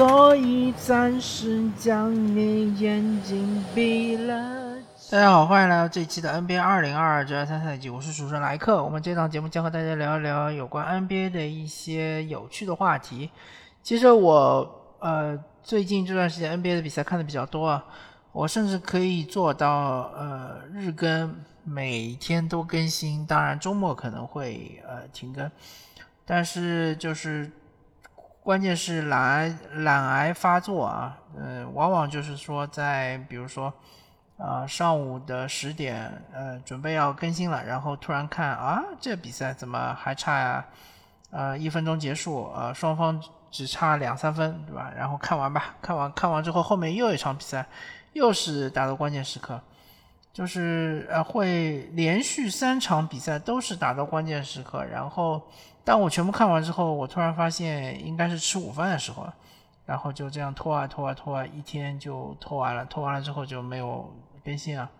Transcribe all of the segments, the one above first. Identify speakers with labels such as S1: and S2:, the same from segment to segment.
S1: 所以暂时将你眼睛闭了。大家好，欢迎来到这一期的 NBA 二零二二至二三赛季，我是主持人莱克。我们这档节目将和大家聊一聊有关 NBA 的一些有趣的话题。其实我呃最近这段时间 NBA 的比赛看的比较多啊，我甚至可以做到呃日更，每天都更新。当然周末可能会呃停更，但是就是关键是懒癌懒癌发作啊，呃往往就是说在比如说。啊，上午的十点，呃，准备要更新了，然后突然看啊，这比赛怎么还差呀，呃，一分钟结束，呃，双方只差两三分，对吧？然后看完吧，看完看完之后，后面又一场比赛，又是打到关键时刻，就是呃，会连续三场比赛都是打到关键时刻，然后当我全部看完之后，我突然发现应该是吃午饭的时候了，然后就这样拖啊拖啊拖啊，一天就拖完了，拖完了之后就没有。更新啊！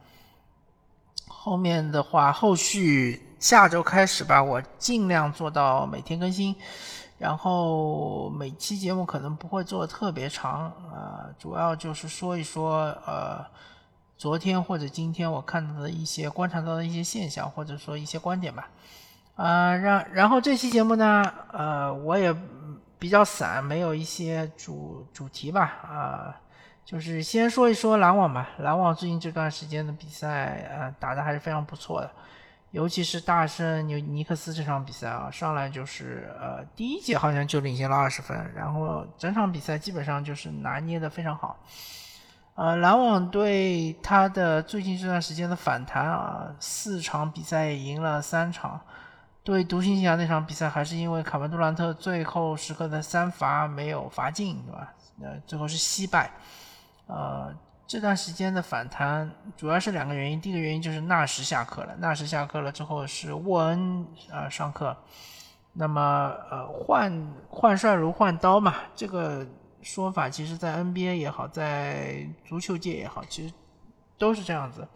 S1: 后面的话，后续下周开始吧，我尽量做到每天更新。然后每期节目可能不会做特别长啊，主要就是说一说呃，昨天或者今天我看到的一些观察到的一些现象，或者说一些观点吧。啊，让然后这期节目呢，呃，我也比较散，没有一些主主题吧，啊。就是先说一说篮网吧，篮网最近这段时间的比赛，呃，打的还是非常不错的，尤其是大胜纽尼克斯这场比赛啊，上来就是呃第一节好像就领先了二十分，然后整场比赛基本上就是拿捏的非常好。呃，篮网队他的最近这段时间的反弹啊，四场比赛赢了三场，对独行侠那场比赛还是因为卡文杜兰特最后时刻的三罚没有罚进，对吧？呃，最后是惜败。呃，这段时间的反弹主要是两个原因。第一个原因就是纳什下课了，纳什下课了之后是沃恩啊上课。那么呃换换帅如换刀嘛，这个说法其实在 NBA 也好，在足球界也好，其实都是这样子。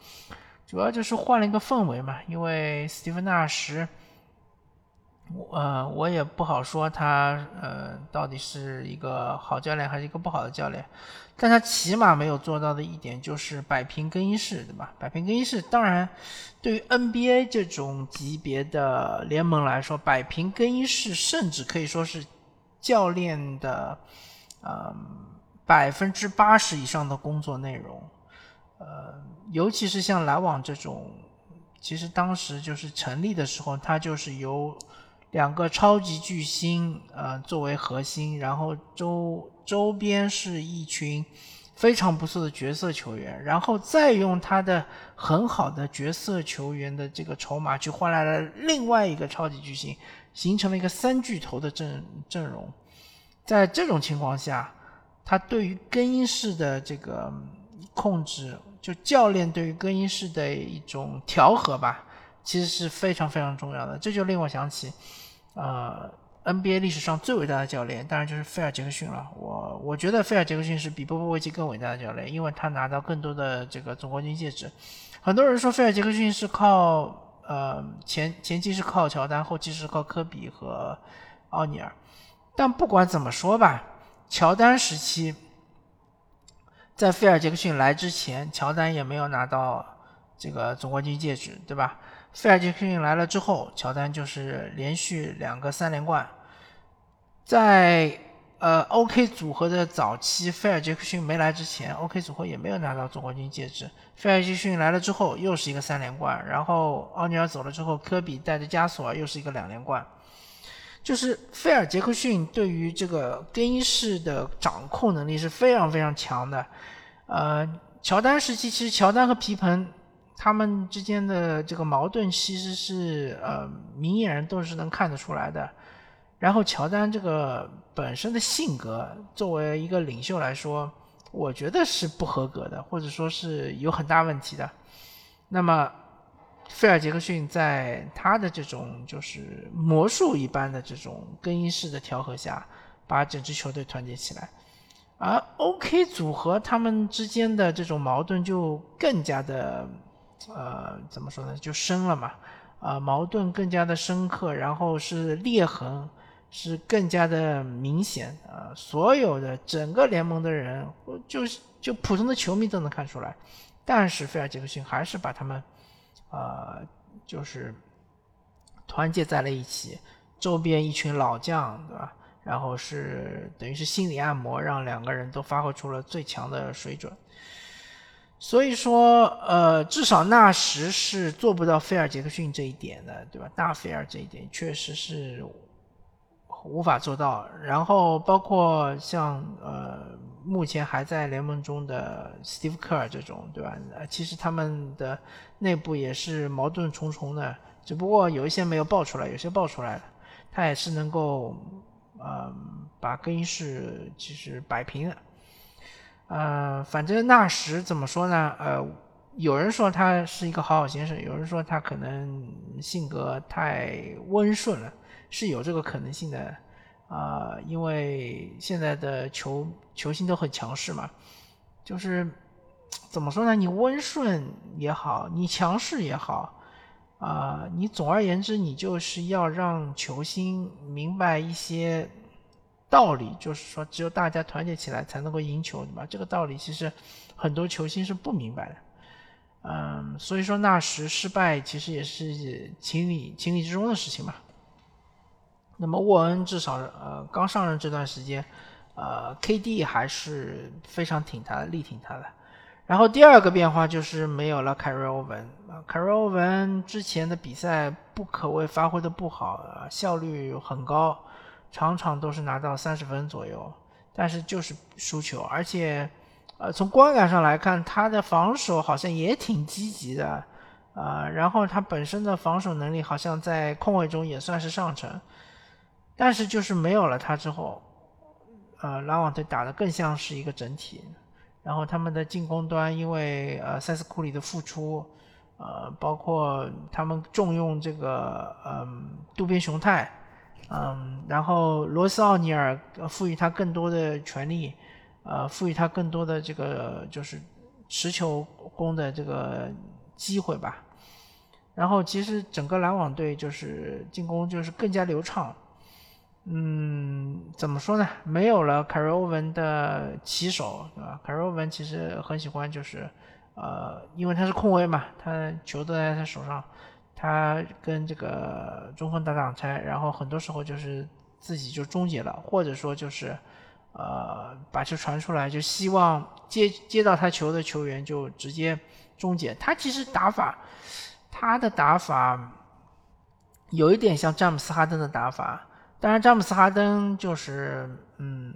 S1: 主要就是换了一个氛围嘛，因为斯蒂芬纳什。呃，我也不好说他呃到底是一个好教练还是一个不好的教练，但他起码没有做到的一点就是摆平更衣室，对吧？摆平更衣室，当然对于 NBA 这种级别的联盟来说，摆平更衣室甚至可以说是教练的呃百分之八十以上的工作内容。呃，尤其是像篮网这种，其实当时就是成立的时候，他就是由两个超级巨星，呃，作为核心，然后周周边是一群非常不错的角色球员，然后再用他的很好的角色球员的这个筹码去换来了另外一个超级巨星，形成了一个三巨头的阵阵容。在这种情况下，他对于更衣室的这个控制，就教练对于更衣室的一种调和吧，其实是非常非常重要的。这就令我想起。呃，NBA 历史上最伟大的教练，当然就是菲尔杰克逊了。我我觉得菲尔杰克逊是比波波维奇更伟大的教练，因为他拿到更多的这个总冠军戒指。很多人说菲尔杰克逊是靠呃前前期是靠乔丹，后期是靠科比和奥尼尔。但不管怎么说吧，乔丹时期在菲尔杰克逊来之前，乔丹也没有拿到这个总冠军戒指，对吧？菲尔杰克逊来了之后，乔丹就是连续两个三连冠。在呃 OK 组合的早期，菲尔杰克逊没来之前，OK 组合也没有拿到总冠军戒指。菲尔杰克逊来了之后，又是一个三连冠。然后奥尼尔走了之后，科比带着加索尔又是一个两连冠。就是菲尔杰克逊对于这个更衣室的掌控能力是非常非常强的。呃，乔丹时期其实乔丹和皮蓬。他们之间的这个矛盾其实是呃明眼人都是能看得出来的。然后乔丹这个本身的性格，作为一个领袖来说，我觉得是不合格的，或者说是有很大问题的。那么菲尔杰克逊在他的这种就是魔术一般的这种更衣室的调和下，把整支球队团结起来。而 OK 组合他们之间的这种矛盾就更加的。呃，怎么说呢？就深了嘛，啊，矛盾更加的深刻，然后是裂痕是更加的明显啊！所有的整个联盟的人，就是就普通的球迷都能看出来。但是菲尔杰克逊还是把他们，呃，就是团结在了一起，周边一群老将，对吧？然后是等于是心理按摩，让两个人都发挥出了最强的水准。所以说，呃，至少纳什是做不到菲尔杰克逊这一点的，对吧？大菲尔这一点确实是。无法做到，然后包括像呃，目前还在联盟中的 Steve Kerr 这种，对吧？其实他们的内部也是矛盾重重的，只不过有一些没有爆出来，有些爆出来了，他也是能够呃把更衣室其实摆平的。呃，反正纳什怎么说呢？呃，有人说他是一个好好先生，有人说他可能性格太温顺了。是有这个可能性的，啊，因为现在的球球星都很强势嘛，就是 怎么说呢？你温顺也好，你强势也好，啊，你总而言之，你就是要让球星明白一些道理，就是说，只有大家团结起来才能够赢球，对吧？这个道理其实很多球星是不明白的，嗯，所以说那时失败其实也是情理情理之中的事情嘛。那么沃恩至少呃刚上任这段时间，呃 KD 还是非常挺他的，力挺他的。然后第二个变化就是没有了凯瑞欧文啊，凯瑞欧文之前的比赛不可谓发挥的不好，效率很高，场场都是拿到三十分左右，但是就是输球，而且呃从观感上来看，他的防守好像也挺积极的啊，然后他本身的防守能力好像在控卫中也算是上乘。但是就是没有了他之后，呃，篮网队打的更像是一个整体。然后他们的进攻端，因为呃塞斯库里的复出，呃，包括他们重用这个嗯渡边雄太，嗯，然后罗斯奥尼尔赋予他更多的权利，呃，赋予他更多的这个就是持球攻的这个机会吧。然后其实整个篮网队就是进攻就是更加流畅。嗯，怎么说呢？没有了凯瑞欧文的起手，对吧？凯瑞欧文其实很喜欢，就是，呃，因为他是控卫嘛，他球都在他手上，他跟这个中锋打挡拆，然后很多时候就是自己就终结了，或者说就是，呃，把球传出来，就希望接接到他球的球员就直接终结。他其实打法，他的打法有一点像詹姆斯哈登的打法。当然，詹姆斯哈登就是，嗯，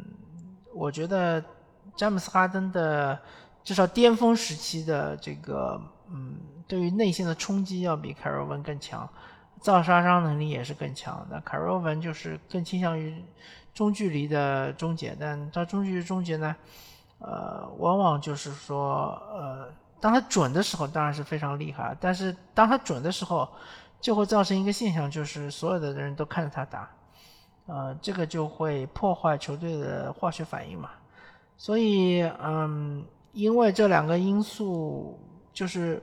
S1: 我觉得詹姆斯哈登的至少巅峰时期的这个，嗯，对于内线的冲击要比凯尔文更强，造杀伤能力也是更强。那凯尔文就是更倾向于中距离的终结，但他中距离终结呢，呃，往往就是说，呃，当他准的时候当然是非常厉害，但是当他准的时候，就会造成一个现象，就是所有的人都看着他打。呃，这个就会破坏球队的化学反应嘛，所以，嗯，因为这两个因素，就是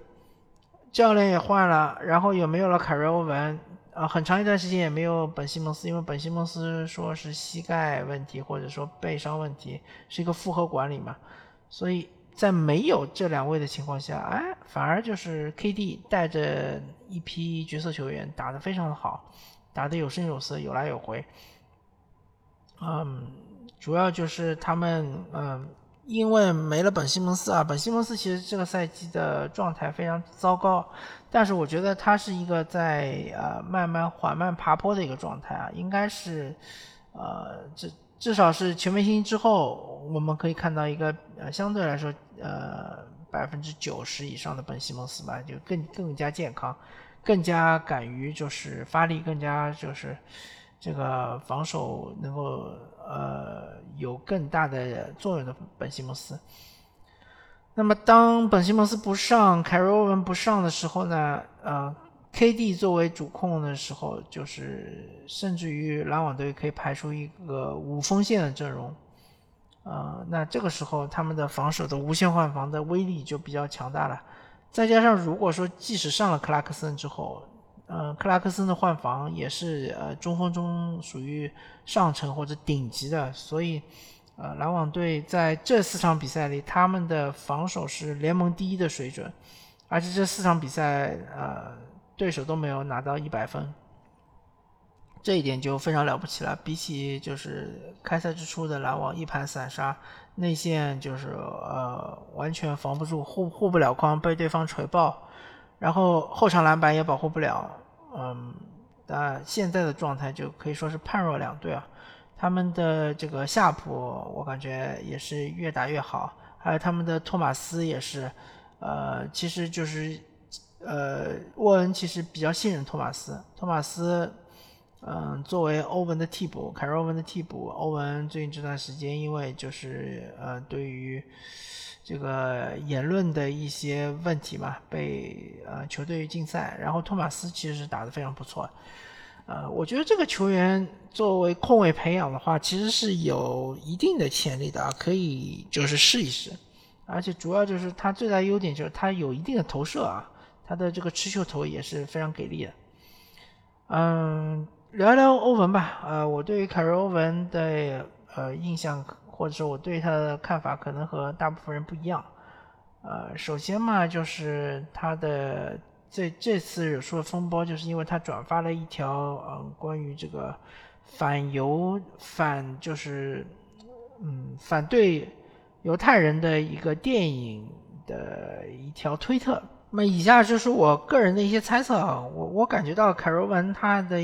S1: 教练也换了，然后也没有了凯瑞欧文，啊，很长一段时间也没有本西蒙斯，因为本西蒙斯说是膝盖问题或者说背伤问题，是一个复合管理嘛，所以在没有这两位的情况下，哎，反而就是 KD 带着一批角色球员打得非常的好，打得有声有色，有来有回。嗯，主要就是他们，嗯，因为没了本西蒙斯啊，本西蒙斯其实这个赛季的状态非常糟糕，但是我觉得他是一个在呃慢慢缓慢爬坡的一个状态啊，应该是，呃，至至少是全明星之后，我们可以看到一个呃相对来说呃百分之九十以上的本西蒙斯吧，就更更加健康，更加敢于就是发力，更加就是。这个防守能够呃有更大的作用的本西蒙斯，那么当本西蒙斯不上，凯瑞欧文不上的时候呢，呃，KD 作为主控的时候，就是甚至于篮网队可以排出一个五锋线的阵容，呃，那这个时候他们的防守的无限换防的威力就比较强大了，再加上如果说即使上了克拉克森之后，呃，克拉克森的换防也是呃中锋中属于上乘或者顶级的，所以呃篮网队在这四场比赛里，他们的防守是联盟第一的水准，而且这四场比赛呃对手都没有拿到一百分，这一点就非常了不起了。比起就是开赛之初的篮网一盘散沙，内线就是呃完全防不住，护护不了框，被对方锤爆。然后后场篮板也保护不了，嗯，那现在的状态就可以说是判若两队啊。他们的这个夏普，我感觉也是越打越好，还有他们的托马斯也是，呃，其实就是，呃，沃恩其实比较信任托马斯，托马斯，嗯，作为欧文的替补，凯瑞欧文的替补，欧文最近这段时间因为就是呃，对于。这个言论的一些问题嘛，被呃球队禁赛。然后托马斯其实是打得非常不错，呃，我觉得这个球员作为控卫培养的话，其实是有一定的潜力的啊，可以就是试一试。而且主要就是他最大优点就是他有一定的投射啊，他的这个持球投也是非常给力的。嗯，聊聊欧文吧，呃，我对于凯瑞欧文的呃印象。或者说我对他的看法可能和大部分人不一样，呃，首先嘛，就是他的这这次惹出了风波，就是因为他转发了一条嗯关于这个反犹反就是嗯反对犹太人的一个电影的一条推特。那么以下就是我个人的一些猜测啊，我我感觉到凯罗文他的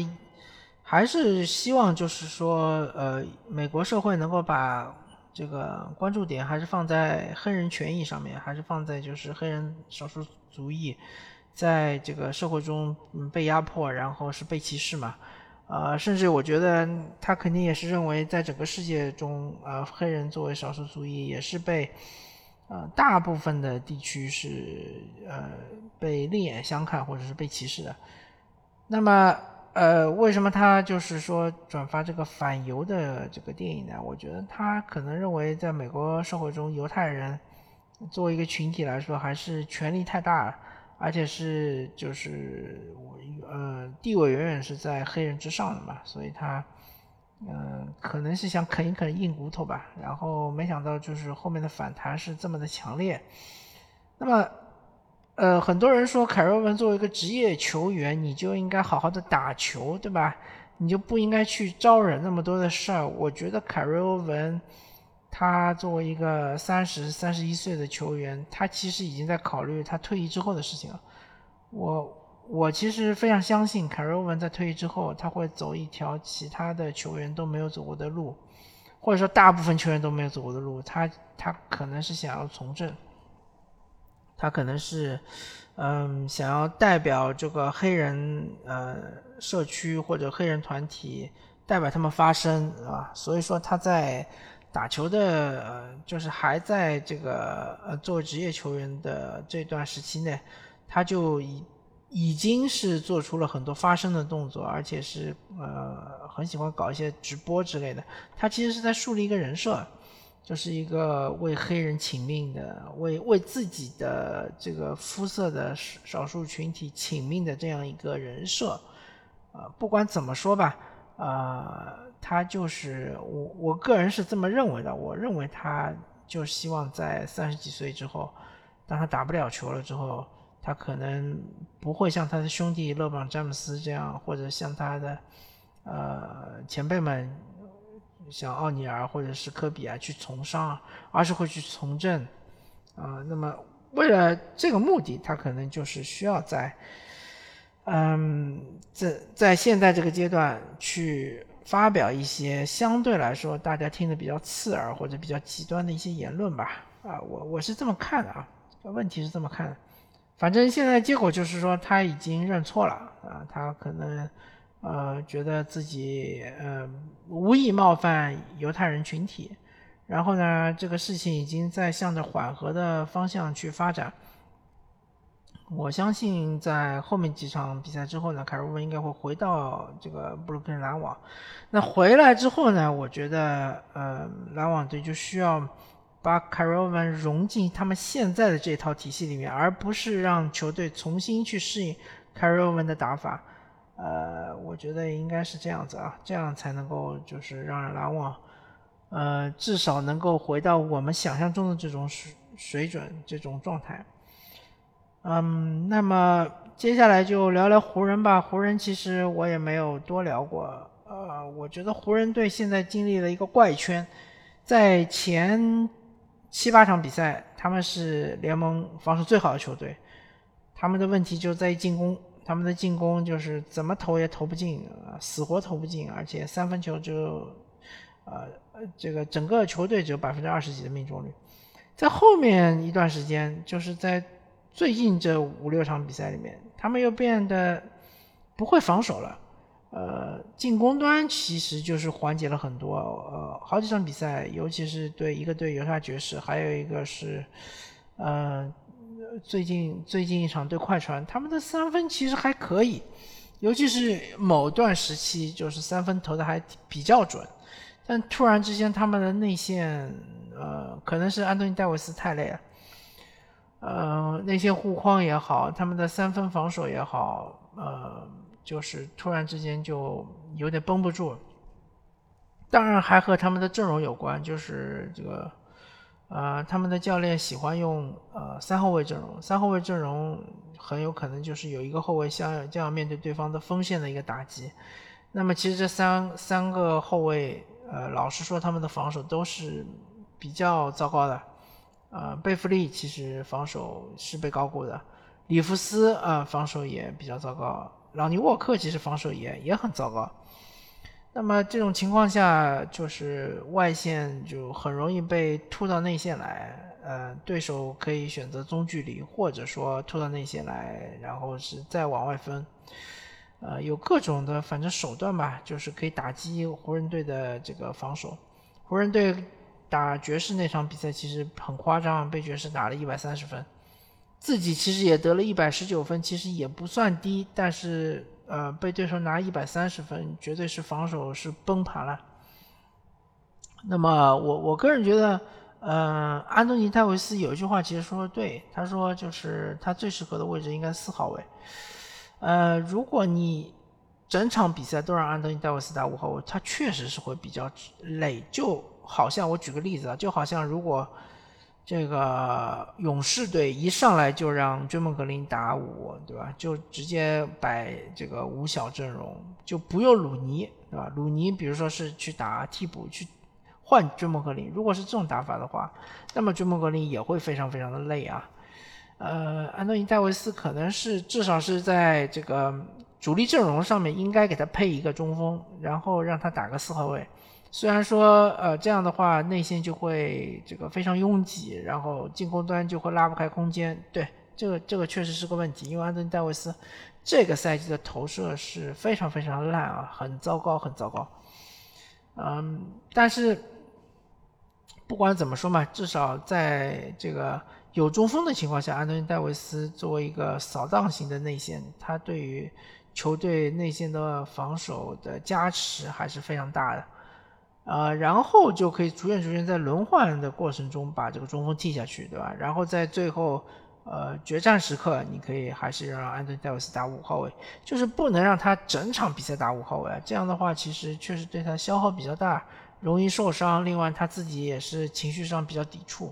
S1: 还是希望就是说呃美国社会能够把。这个关注点还是放在黑人权益上面，还是放在就是黑人少数族裔在这个社会中被压迫，然后是被歧视嘛？呃，甚至我觉得他肯定也是认为，在整个世界中，呃，黑人作为少数族裔也是被呃大部分的地区是呃被另眼相看或者是被歧视的。那么。呃，为什么他就是说转发这个反犹的这个电影呢？我觉得他可能认为，在美国社会中，犹太人作为一个群体来说，还是权力太大了，而且是就是呃地位远远是在黑人之上的嘛，所以他嗯可能是想啃一啃硬骨头吧。然后没想到就是后面的反弹是这么的强烈，那么。呃，很多人说凯瑞文作为一个职业球员，你就应该好好的打球，对吧？你就不应该去招惹那么多的事儿。我觉得凯瑞文他作为一个三十三十一岁的球员，他其实已经在考虑他退役之后的事情了。我我其实非常相信凯瑞文在退役之后，他会走一条其他的球员都没有走过的路，或者说大部分球员都没有走过的路。他他可能是想要从政。他可能是，嗯，想要代表这个黑人呃社区或者黑人团体，代表他们发声啊。所以说他在打球的，呃，就是还在这个呃作为职业球员的这段时期内，他就已已经是做出了很多发声的动作，而且是呃很喜欢搞一些直播之类的。他其实是在树立一个人设。就是一个为黑人请命的，为为自己的这个肤色的少少数群体请命的这样一个人设，啊，不管怎么说吧，啊，他就是我我个人是这么认为的。我认为他就希望在三十几岁之后，当他打不了球了之后，他可能不会像他的兄弟勒布朗詹姆斯这样，或者像他的呃前辈们。像奥尼尔或者是科比啊，去从商，而是会去从政，啊，那么为了这个目的，他可能就是需要在，嗯，在在现在这个阶段去发表一些相对来说大家听得比较刺耳或者比较极端的一些言论吧，啊，我我是这么看的啊，问题是这么看的，反正现在结果就是说他已经认错了啊，他可能。呃，觉得自己呃无意冒犯犹太人群体，然后呢，这个事情已经在向着缓和的方向去发展。我相信在后面几场比赛之后呢，凯尔文应该会回到这个布鲁克林篮网。那回来之后呢，我觉得呃篮网队就需要把凯尔文融进他们现在的这套体系里面，而不是让球队重新去适应凯尔文的打法。呃，我觉得应该是这样子啊，这样才能够就是让人难忘，呃，至少能够回到我们想象中的这种水水准、这种状态。嗯，那么接下来就聊聊湖人吧。湖人其实我也没有多聊过，呃，我觉得湖人队现在经历了一个怪圈，在前七八场比赛，他们是联盟防守最好的球队，他们的问题就在于进攻。他们的进攻就是怎么投也投不进，死活投不进，而且三分球就，呃，这个整个球队只有百分之二十几的命中率。在后面一段时间，就是在最近这五六场比赛里面，他们又变得不会防守了。呃，进攻端其实就是缓解了很多。呃，好几场比赛，尤其是对一个对犹他爵士，还有一个是，呃。最近最近一场对快船，他们的三分其实还可以，尤其是某段时期，就是三分投的还比较准。但突然之间，他们的内线，呃，可能是安东尼戴维斯太累了，呃，内线护框也好，他们的三分防守也好，呃，就是突然之间就有点绷不住。当然还和他们的阵容有关，就是这个。呃，他们的教练喜欢用呃三后卫阵容，三后卫阵容很有可能就是有一个后卫像这样面对对方的锋线的一个打击。那么其实这三三个后卫，呃，老实说他们的防守都是比较糟糕的。呃，贝弗利其实防守是被高估的，里弗斯啊防守也比较糟糕，朗尼沃克其实防守也也很糟糕。那么这种情况下，就是外线就很容易被突到内线来，呃，对手可以选择中距离，或者说突到内线来，然后是再往外分，呃，有各种的反正手段吧，就是可以打击湖人队的这个防守。湖人队打爵士那场比赛其实很夸张，被爵士打了一百三十分，自己其实也得了一百十九分，其实也不算低，但是。呃，被对手拿一百三十分，绝对是防守是崩盘了。那么我我个人觉得，呃，安东尼戴维斯有一句话其实说的对，他说就是他最适合的位置应该四号位。呃，如果你整场比赛都让安东尼戴维斯打五号位，他确实是会比较累。就好像我举个例子啊，就好像如果。这个勇士队一上来就让追梦格林打五，对吧？就直接摆这个五小阵容，就不用鲁尼，对吧？鲁尼比如说是去打替补，去换追梦格林。如果是这种打法的话，那么追梦格林也会非常非常的累啊。呃，安东尼戴维斯可能是至少是在这个主力阵容上面应该给他配一个中锋，然后让他打个四号位。虽然说，呃，这样的话内线就会这个非常拥挤，然后进攻端就会拉不开空间。对，这个这个确实是个问题，因为安东尼戴维斯这个赛季的投射是非常非常烂啊，很糟糕，很糟糕。嗯，但是不管怎么说嘛，至少在这个有中锋的情况下，安东尼戴维斯作为一个扫荡型的内线，他对于球队内线的防守的加持还是非常大的。呃，然后就可以逐渐逐渐在轮换的过程中把这个中锋替下去，对吧？然后在最后，呃，决战时刻，你可以还是让安东尼戴维斯打五号位，就是不能让他整场比赛打五号位啊。这样的话，其实确实对他消耗比较大，容易受伤。另外，他自己也是情绪上比较抵触。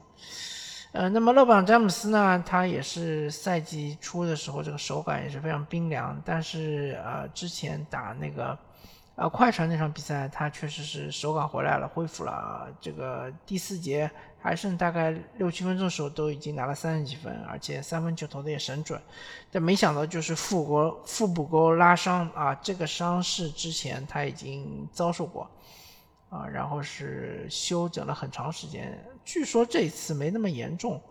S1: 呃，那么勒布朗詹姆斯呢，他也是赛季初的时候这个手感也是非常冰凉，但是呃，之前打那个。啊，快船那场比赛，他确实是手感回来了，恢复了。啊这个第四节还剩大概六七分钟的时候，都已经拿了三十几分，而且三分球投的也神准。但没想到就是腹股腹部沟拉伤啊，这个伤势之前他已经遭受过啊，然后是休整了很长时间。据说这一次没那么严重，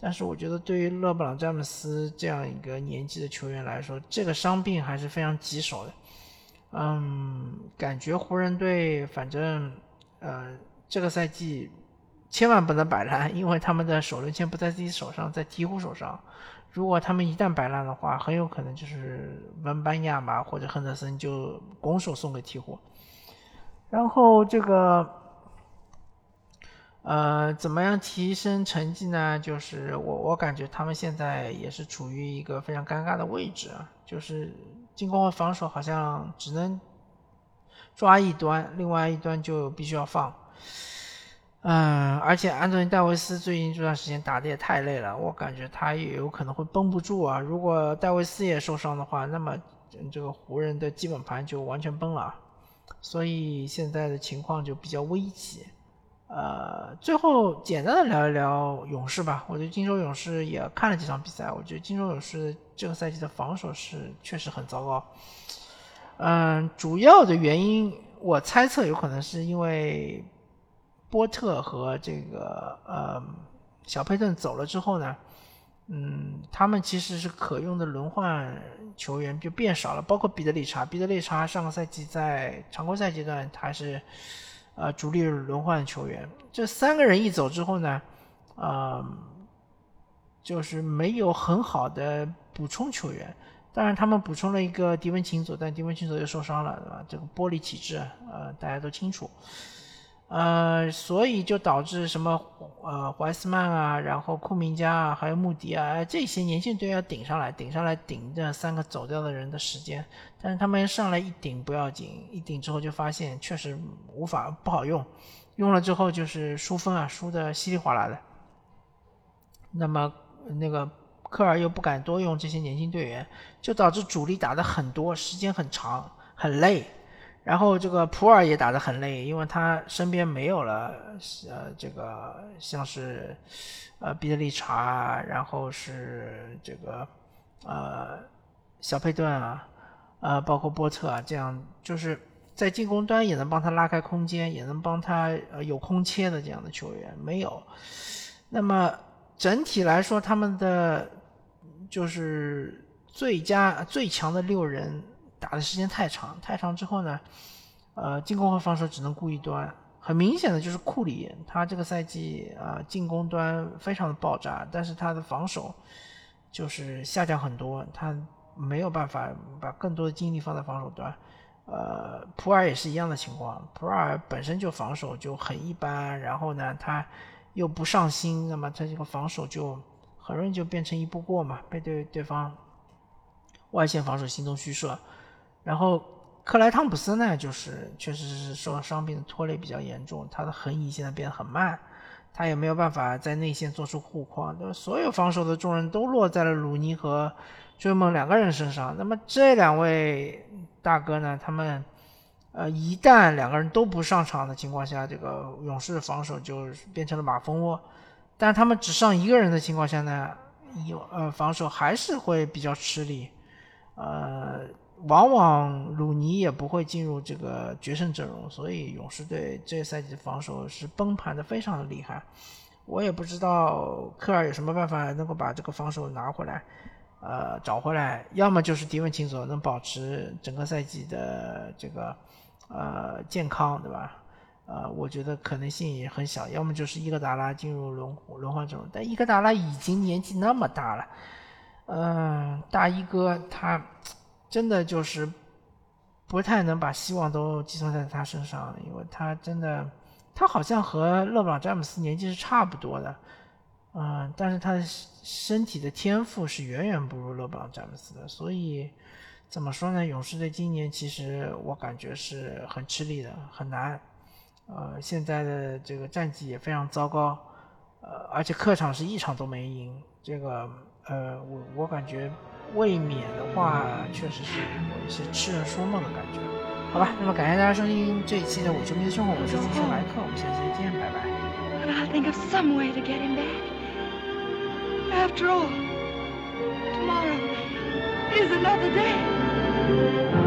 S1: 但是我觉得对于勒布朗詹姆斯这样一个年纪的球员来说，这个伤病还是非常棘手的。嗯，感觉湖人队反正，呃，这个赛季千万不能摆烂，因为他们的首轮签不在自己手上，在鹈鹕手上。如果他们一旦摆烂的话，很有可能就是文班亚马或者亨德森就拱手送给鹈鹕。然后这个，呃，怎么样提升成绩呢？就是我我感觉他们现在也是处于一个非常尴尬的位置啊，就是。进攻和防守好像只能抓一端，另外一端就必须要放。嗯，而且安东尼戴维斯最近这段时间打的也太累了，我感觉他也有可能会绷不住啊。如果戴维斯也受伤的话，那么这个湖人的基本盘就完全崩了。所以现在的情况就比较危急。呃，最后简单的聊一聊勇士吧。我觉得金州勇士也看了几场比赛，我觉得金州勇士这个赛季的防守是确实很糟糕。嗯，主要的原因我猜测有可能是因为。波特和这个呃小佩顿走了之后呢，嗯，他们其实是可用的轮换球员就变少了，包括彼得利查。彼得利查上个赛季在常规赛阶段他是呃主力轮换球员。这三个人一走之后呢，呃，就是没有很好的补充球员。当然，他们补充了一个迪文琴佐，但迪文琴佐又受伤了，对吧？这个玻璃体质，呃，大家都清楚。呃，所以就导致什么呃怀斯曼啊，然后库明加啊，还有穆迪啊，这些年轻队员要顶上来，顶上来顶这三个走掉的人的时间。但是他们上来一顶不要紧，一顶之后就发现确实无法不好用，用了之后就是输分啊，输的稀里哗啦的。那么那个科尔又不敢多用这些年轻队员，就导致主力打的很多，时间很长，很累。然后这个普尔也打得很累，因为他身边没有了，呃，这个像是，呃，比德利查，然后是这个，呃，小佩顿啊，呃，包括波特啊，这样就是在进攻端也能帮他拉开空间，也能帮他呃有空切的这样的球员没有。那么整体来说，他们的就是最佳最强的六人。打的时间太长，太长之后呢，呃，进攻和防守只能顾一端。很明显的就是库里，他这个赛季啊，进攻端非常的爆炸，但是他的防守就是下降很多，他没有办法把更多的精力放在防守端。呃，普尔也是一样的情况，普尔本身就防守就很一般，然后呢，他又不上心，那么他这个防守就很容易就变成一步过嘛，被对对方外线防守心中虚设。然后克莱汤普森呢，就是确实是受伤病的拖累比较严重，他的横移现在变得很慢，他也没有办法在内线做出护框，所有防守的重任都落在了鲁尼和追梦两个人身上。那么这两位大哥呢，他们呃一旦两个人都不上场的情况下，这个勇士防守就变成了马蜂窝。但他们只上一个人的情况下呢，有呃防守还是会比较吃力，呃。往往鲁尼也不会进入这个决胜阵容，所以勇士队这赛季的防守是崩盘的非常的厉害。我也不知道科尔有什么办法能够把这个防守拿回来，呃，找回来。要么就是迪文琴佐能保持整个赛季的这个呃健康，对吧？呃，我觉得可能性也很小。要么就是伊戈达拉进入轮轮换阵容，但伊戈达拉已经年纪那么大了，嗯，大衣哥他。真的就是不太能把希望都寄托在他身上，因为他真的，他好像和勒布朗詹姆斯年纪是差不多的，嗯，但是他的身体的天赋是远远不如勒布朗詹姆斯的，所以怎么说呢？勇士队今年其实我感觉是很吃力的，很难，呃，现在的这个战绩也非常糟糕，呃，而且客场是一场都没赢，这个，呃，我我感觉。卫冕的话，确实是有一些痴人说梦的感觉。好吧，那么感谢大家收听这一期的《伪球迷的生活》，我是主持人莱克，我们下期再见，拜拜。i think of some way to get him back. After all, tomorrow is another day.